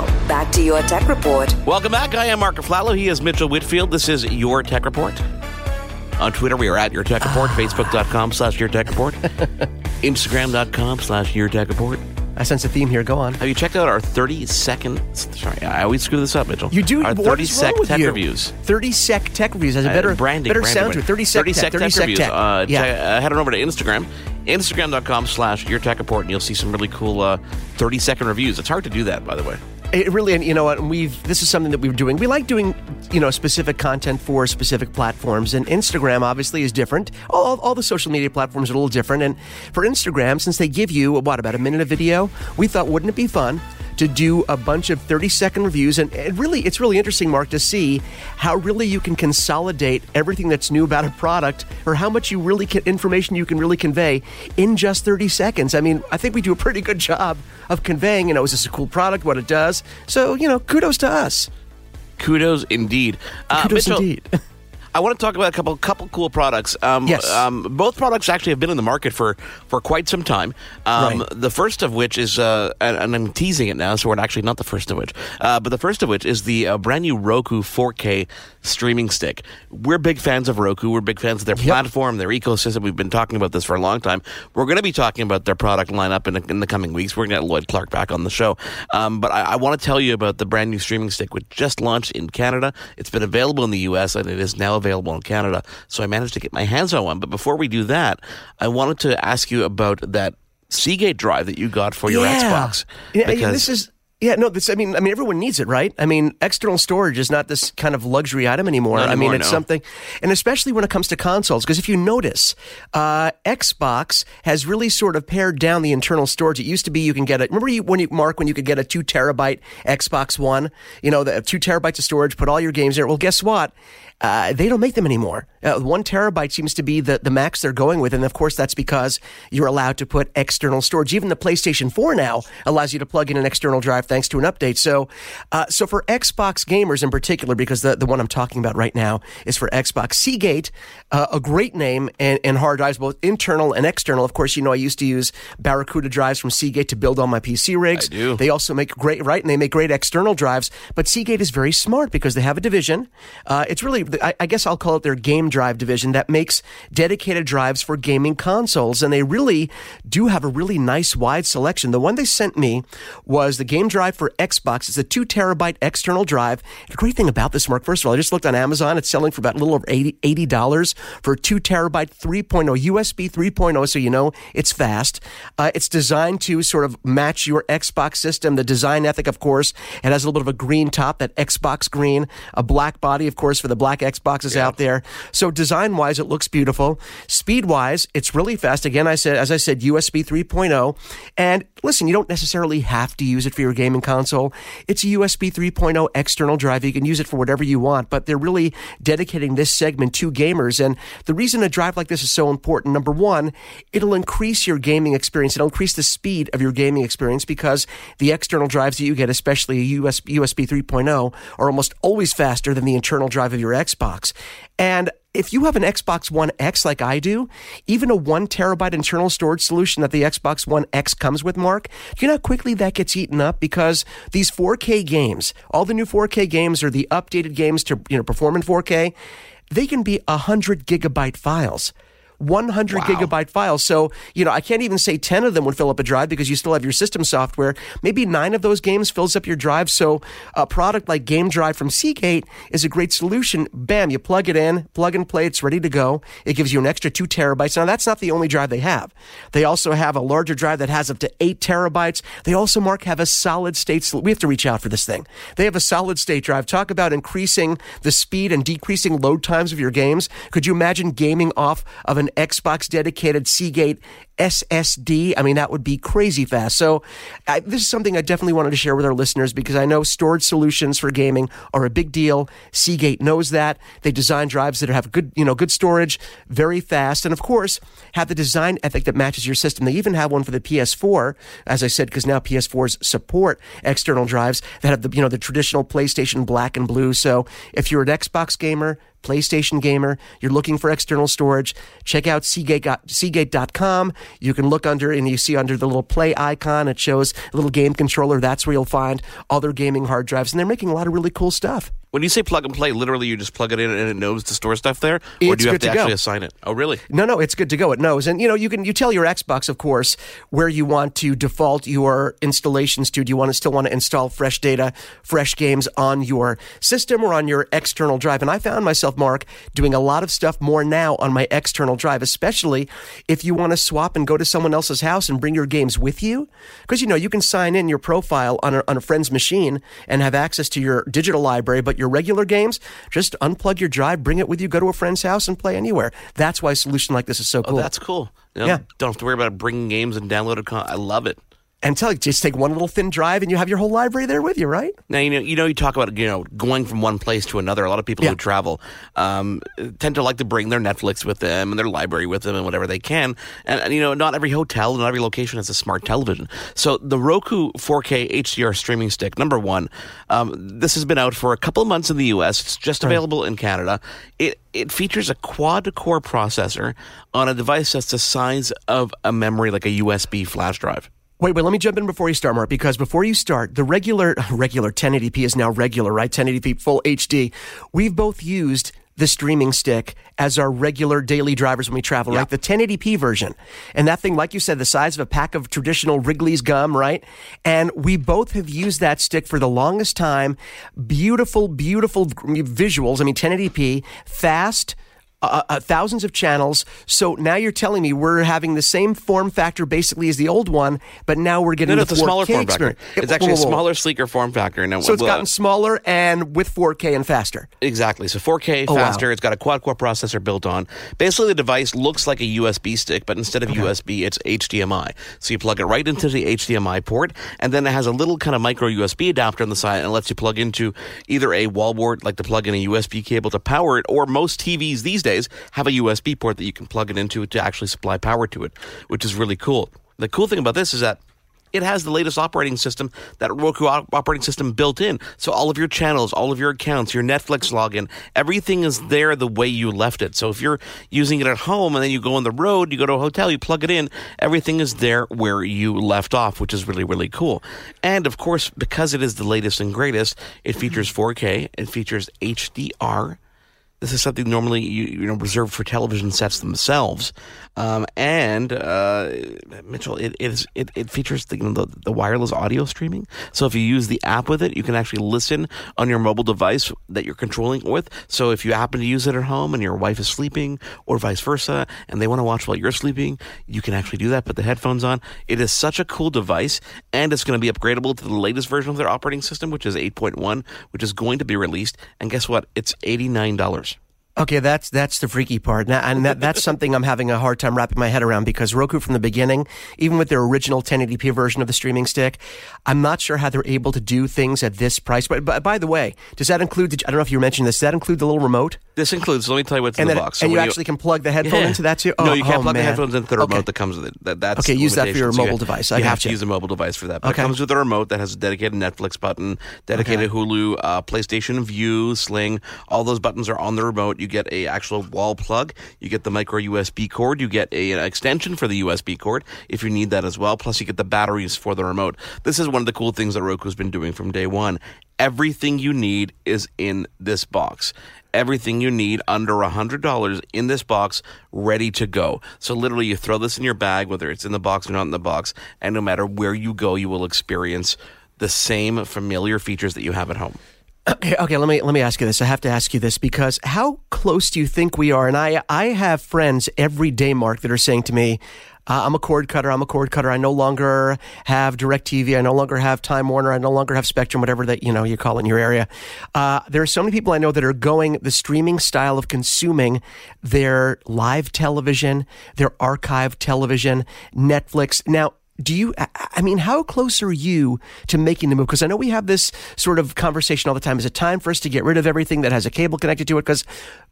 Now, back to your tech report. Welcome back. I am Mark Aflalo. He is Mitchell Whitfield. This is Your Tech Report. On Twitter, we are at Your Tech Report, Facebook.com slash Your Tech Report, Instagram.com slash Your Tech Report. I sense a theme here. Go on. Have you checked out our 30 second, sorry, I always screw this up, Mitchell. You do Our what 30 is sec wrong with tech you? reviews. 30 sec tech reviews has a better Uh, branding, better branding, sound to it. 30 sec 30 tech, sec 30 tech sec reviews. tech. Uh, yeah. check- uh, head on over to Instagram, instagram.com slash your tech report, and you'll see some really cool uh, 30 second reviews. It's hard to do that, by the way. It really, and you know what? We've this is something that we're doing. We like doing, you know, specific content for specific platforms, and Instagram obviously is different. All, all the social media platforms are a little different, and for Instagram, since they give you what about a minute of video, we thought wouldn't it be fun to do a bunch of 30 second reviews. And it really it's really interesting mark to see how really you can consolidate everything that's new about a product or how much you really can information you can really convey in just 30 seconds. I mean i think we do a pretty good job of conveying you know is this a cool product what it does. So you know kudos to us. Kudos indeed. Uh, kudos Mitchell, indeed I want to talk about a couple couple cool products. Um, Yes. Um, both products actually have been in the market for, for quite some time. Um, Right. The first of which is, uh, and, and I'm teasing it now, so we're actually not the first of which, uh, but the first of which is the uh, brand new Roku 4K streaming stick. We're big fans of Roku. We're big fans of their platform, their ecosystem. We've been talking about this for a long time. We're going to be talking about their product lineup in, in the coming weeks. We're going to get Lloyd Clark back on the show. Um, but I, I want to tell you about the brand new streaming stick, which just launched in Canada. It's been available in the US and it is now available in Canada. So I managed to get my hands on one. But before we do that, I wanted to ask you about that Seagate drive that you got for your Xbox. Yeah, yeah, Because this is yeah, no, this I mean I mean everyone needs it, right? I mean, external storage is not this kind of luxury item anymore. Not I mean, it's no. something and especially when it comes to consoles because if you notice, uh, Xbox has really sort of pared down the internal storage. It used to be you can get it. Remember you, when you Mark when you could get a 2 terabyte Xbox 1, you know, the 2 terabytes of storage, put all your games there. Well, guess what? Uh, they don't make them anymore. Uh, one terabyte seems to be the, the max they're going with. And of course, that's because you're allowed to put external storage. Even the PlayStation 4 now allows you to plug in an external drive thanks to an update. So, uh, so for Xbox gamers in particular, because the, the one I'm talking about right now is for Xbox, Seagate, uh, a great name and, and hard drives, both internal and external. Of course, you know, I used to use Barracuda drives from Seagate to build all my PC rigs. I do. They also make great, right? And they make great external drives. But Seagate is very smart because they have a division. Uh, it's really, I, I guess I'll call it their game drive division that makes dedicated drives for gaming consoles. And they really do have a really nice wide selection. The one they sent me was the game drive for Xbox. It's a two terabyte external drive. The great thing about this, Mark, first of all, I just looked on Amazon. It's selling for about a little over 80 $80 for a two terabyte 3.0 USB 3.0. So you know it's fast. Uh, it's designed to sort of match your Xbox system. The design ethic, of course, it has a little bit of a green top, that Xbox green, a black body, of course, for the black Xboxes out there. So design wise, it looks beautiful. Speed wise, it's really fast. Again, I said, as I said, USB 3.0. And listen, you don't necessarily have to use it for your gaming console. It's a USB 3.0 external drive. You can use it for whatever you want, but they're really dedicating this segment to gamers. And the reason a drive like this is so important, number one, it'll increase your gaming experience. It'll increase the speed of your gaming experience because the external drives that you get, especially a US, USB 3.0, are almost always faster than the internal drive of your Xbox. And if you have an Xbox One X like I do, even a one terabyte internal storage solution that the Xbox One X comes with, Mark, you know how quickly that gets eaten up? Because these 4K games, all the new 4K games are the updated games to you know perform in 4K. They can be 100 gigabyte files. 100 gigabyte files. So, you know, I can't even say 10 of them would fill up a drive because you still have your system software. Maybe nine of those games fills up your drive. So, a product like Game Drive from Seagate is a great solution. Bam, you plug it in, plug and play, it's ready to go. It gives you an extra two terabytes. Now, that's not the only drive they have. They also have a larger drive that has up to eight terabytes. They also, Mark, have a solid state. sol- We have to reach out for this thing. They have a solid state drive. Talk about increasing the speed and decreasing load times of your games. Could you imagine gaming off of an Xbox dedicated Seagate SSD? I mean, that would be crazy fast. So, I, this is something I definitely wanted to share with our listeners because I know storage solutions for gaming are a big deal. Seagate knows that. They design drives that have good, you know, good storage, very fast, and of course, have the design ethic that matches your system. They even have one for the PS4, as I said, because now PS4s support external drives that have the, you know, the traditional PlayStation black and blue. So, if you're an Xbox gamer, PlayStation gamer, you're looking for external storage, check out Seagate, Seagate.com. You can look under and you see under the little play icon, it shows a little game controller. That's where you'll find other gaming hard drives. And they're making a lot of really cool stuff. When you say plug and play, literally you just plug it in and it knows to store stuff there, or It's do you have to, to go. actually assign it? Oh, really? No, no, it's good to go. It knows, and you know, you can you tell your Xbox, of course, where you want to default your installations to. Do you want to still want to install fresh data, fresh games on your system or on your external drive? And I found myself, Mark, doing a lot of stuff more now on my external drive, especially if you want to swap and go to someone else's house and bring your games with you, because you know you can sign in your profile on a, on a friend's machine and have access to your digital library, but your regular games, just unplug your drive, bring it with you, go to a friend's house, and play anywhere. That's why a solution like this is so Oh, cool. that's cool. You know, Yeah. Don't have to worry about bringing games and downloaded con- I love it. And tell you, just take one little thin drive and you have your whole library there with you, right? Now you know you know you talk about you know going from one place to another. A lot of people Yeah. who travel um, tend to like to bring their Netflix with them and their library with them and whatever they can. And, and you know not every hotel, not every location has a smart television. So the Roku 4K HDR streaming stick, number one, um, this has been out for a couple of months in the U.S. It's just available in Canada. It it features a quad core processor on a device that's the size of a memory, like a USB flash drive. Wait, wait, let me jump in before you start, Mark, because before you start, the regular, regular 1080p is now regular, right? 1080p full HD. We've both used the streaming stick as our regular daily drivers when we travel, right? The 1080p version. And that thing, like you said, the size of a pack of traditional Wrigley's gum, right? And we both have used that stick for the longest time. Beautiful, beautiful visuals. I mean, 1080p, fast, uh, uh, thousands of channels. So now you're telling me we're having the same form factor basically as the old one, but now we're getting No, no, the it's a 4K smaller form factor. It's actually a whoa, whoa. smaller, sleeker form factor. Now, So it's gotten smaller and with 4K and faster. Exactly. So 4K Oh, wow. faster. It's got a quad core processor built on. Basically, the device looks like a USB stick, but instead of USB, it's HDMI. So you plug it right into the HDMI port, and then it has a little kind of micro USB adapter on the side, and it lets you plug into either a wallboard, like to plug in a USB cable to power it, or most TVs these days have a USB port that you can plug it into to actually supply power to it, which is really cool. The cool thing about this is that it has the latest operating system, that Roku operating system built in. So all of your channels, all of your accounts, your Netflix login, everything is there the way you left it. So if you're using it at home and then you go on the road, you go to a hotel, you plug it in, everything is there where you left off, which is really, really cool. And of course, because it is the latest and greatest, it features 4K, it features HDR. This is something normally you, you know reserved for television sets themselves, um, and uh, Mitchell, it it, is, it it features the, the the wireless audio streaming. So if you use the app with it, you can actually listen on your mobile device that you're controlling with. So if you happen to use it at home and your wife is sleeping, or vice versa, and they want to watch while you're sleeping, you can actually do that. Put the headphones on. It is such a cool device, and it's going to be upgradable to the latest version of their operating system, which is 8.1, which is going to be released. And guess what? It's eighty nine dollars. Okay, that's that's the freaky part, Now- and that, that's something I'm having a hard time wrapping my head around because Roku, from the beginning, even with their original 1080p version of the streaming stick, I'm not sure how they're able to do things at this price. But, but by the way, does that include? The, I don't know if you mentioned this. Does that include the little remote? This includes. Let me tell you what's in and the then, box. and you actually can plug the headphone Yeah. into that too. no, Oh, you can't oh, plug the man. headphones into the remote Okay. that comes with it. That, that's Okay, use that for your limitations. You mobile device. I you have to use a mobile device for that. But Okay. it comes with a remote that has a dedicated Netflix button, dedicated Hulu, uh, PlayStation Vue, Sling. All those buttons are on the remote. You get a actual wall plug. You get the micro USB cord. You get a, an extension for the USB cord if you need that as well. Plus, you get the batteries for the remote. This is one of the cool things that Roku's been doing from day one. Everything you need is in this box everything you need under $100 in this box ready to go. So literally you throw this in your bag whether it's in the box or not in the box and no matter where you go you will experience the same familiar features that you have at home. Okay, okay. Let me let me ask you this. I have to ask you this because how close do you think we are? And I I have friends every day, Mark, that are saying to me, uh, "I'm a cord cutter. I'm a cord cutter. I no longer have Directv. I no longer have Time Warner. I no longer have Spectrum. Whatever that you know you call it in your area." Uh, there are so many people I know that are going the streaming style of consuming their live television, their archive television, Netflix. Now do you I- mean how close are you to making the move? Because i know we have this sort of conversation all the time. Is it time for us to get rid of everything that has a cable connected to it? Because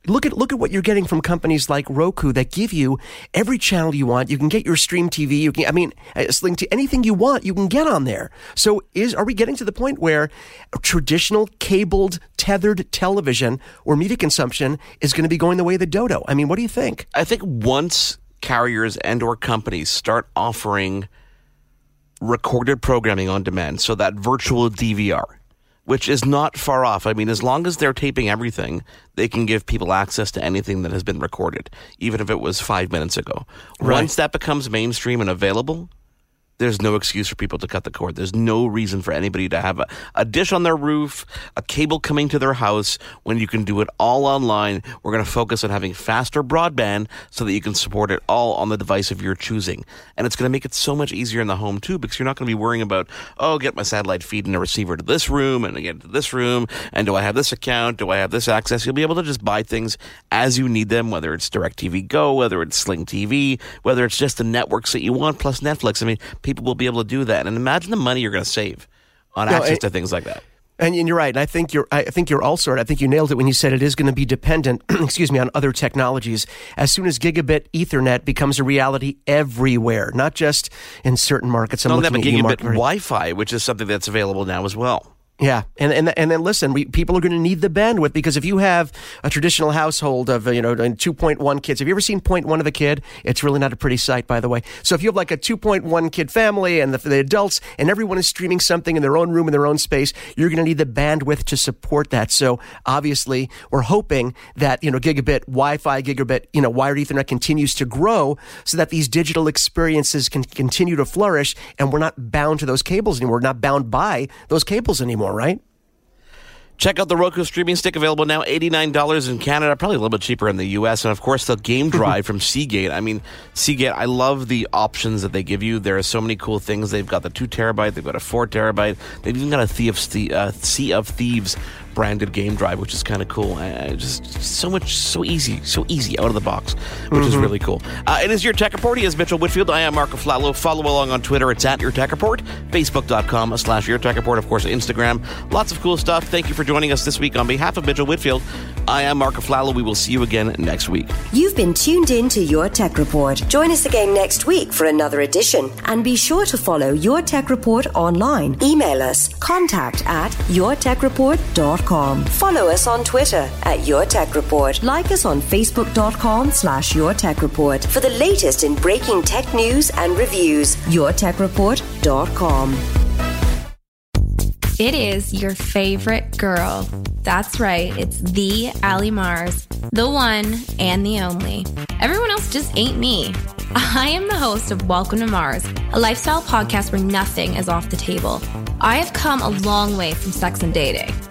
look at look at what you're getting from companies like roku that give you every channel you want. You can get your stream tv you can i mean sling to anything you want you can get on there. So is are we getting to the point where traditional cabled tethered television or media consumption is going to be going the way of the dodo? I mean what do you think? I think once carriers and or companies start offering recorded programming on demand, so that virtual DVR, which is not far off. I mean, as long as they're taping everything, they can give people access to anything that has been recorded, even if it was five minutes ago. Right. Once that becomes mainstream and available, there's no excuse for people to cut the cord. There's no reason for anybody to have a, a dish on their roof, a cable coming to their house when you can do it all online. We're going to focus on having faster broadband so that you can support it all on the device of your choosing. And it's going to make it so much easier in the home too because you're not going to be worrying about, oh, get my satellite feed and a receiver to this room and get to this room. And do I have this account? Do I have this access? You'll be able to just buy things as you need them, whether it's DirecTV Go, whether it's Sling TV, whether it's just the networks that you want plus Netflix. I mean, people will be able to do that. And imagine the money you're going to save on No, access it- to things like that. And, and you're right. And I think you're. I think you're also right. I think you nailed it when you said it is going to be dependent. excuse me, on other technologies. As soon as gigabit Ethernet becomes a reality everywhere, not just in certain markets. I'm a looking at you, gigabit Wi-Fi, which is something that's available now as well. Yeah, and and and then listen, we, people are going to need the bandwidth because if you have a traditional household of uh, you know two point one kids, have you ever seen point one of a kid? It's really not a pretty sight, by the way. So if you have like a two point one kid family and the, the adults and everyone is streaming something in their own room in their own space, you're going to need the bandwidth to support that. So obviously, we're hoping that you know gigabit Wi-Fi, gigabit you know wired Ethernet continues to grow so that these digital experiences can continue to flourish, and we're not bound to those cables anymore. We're not bound by those cables anymore, right? Check out the Roku streaming stick available now, $89 in Canada, probably a little bit cheaper in the US. And of course, the game drive from Seagate. I mean, Seagate, I love the options that they give you. There are so many cool things. They've got the two terabyte, they've got a four terabyte, they've even got a Sea of, Thie- uh, sea of Thieves branded game drive, which is kind of cool. Uh, just so much, so easy, so easy out of the box, which is really cool. Uh, it is your Tech Report. He is Mitchell Whitfield. I am Mark Aflalo. Follow along on Twitter. It's at Your Tech Report. Facebook.com slash Your Tech Report. Of course, Instagram. Lots of cool stuff. Thank you for joining us this week on behalf of Mitchell Whitfield. I am Mark Aflalo. We will see you again next week. You've been tuned in to Your Tech Report. Join us again next week for another edition. And be sure to follow Your Tech Report online. Email us contact at yourtechreport.com. Follow us on Twitter at Your Tech Report. Like us on facebook.com slash Your Tech Report. For the latest in breaking tech news and reviews, yourtechreport.com. It is your favorite girl. That's right, it's the Ali Mars, the one and the only. Everyone else just ain't me. I am the host of Welcome to Mars, a lifestyle podcast where nothing is off the table. I have come a long way from sex and dating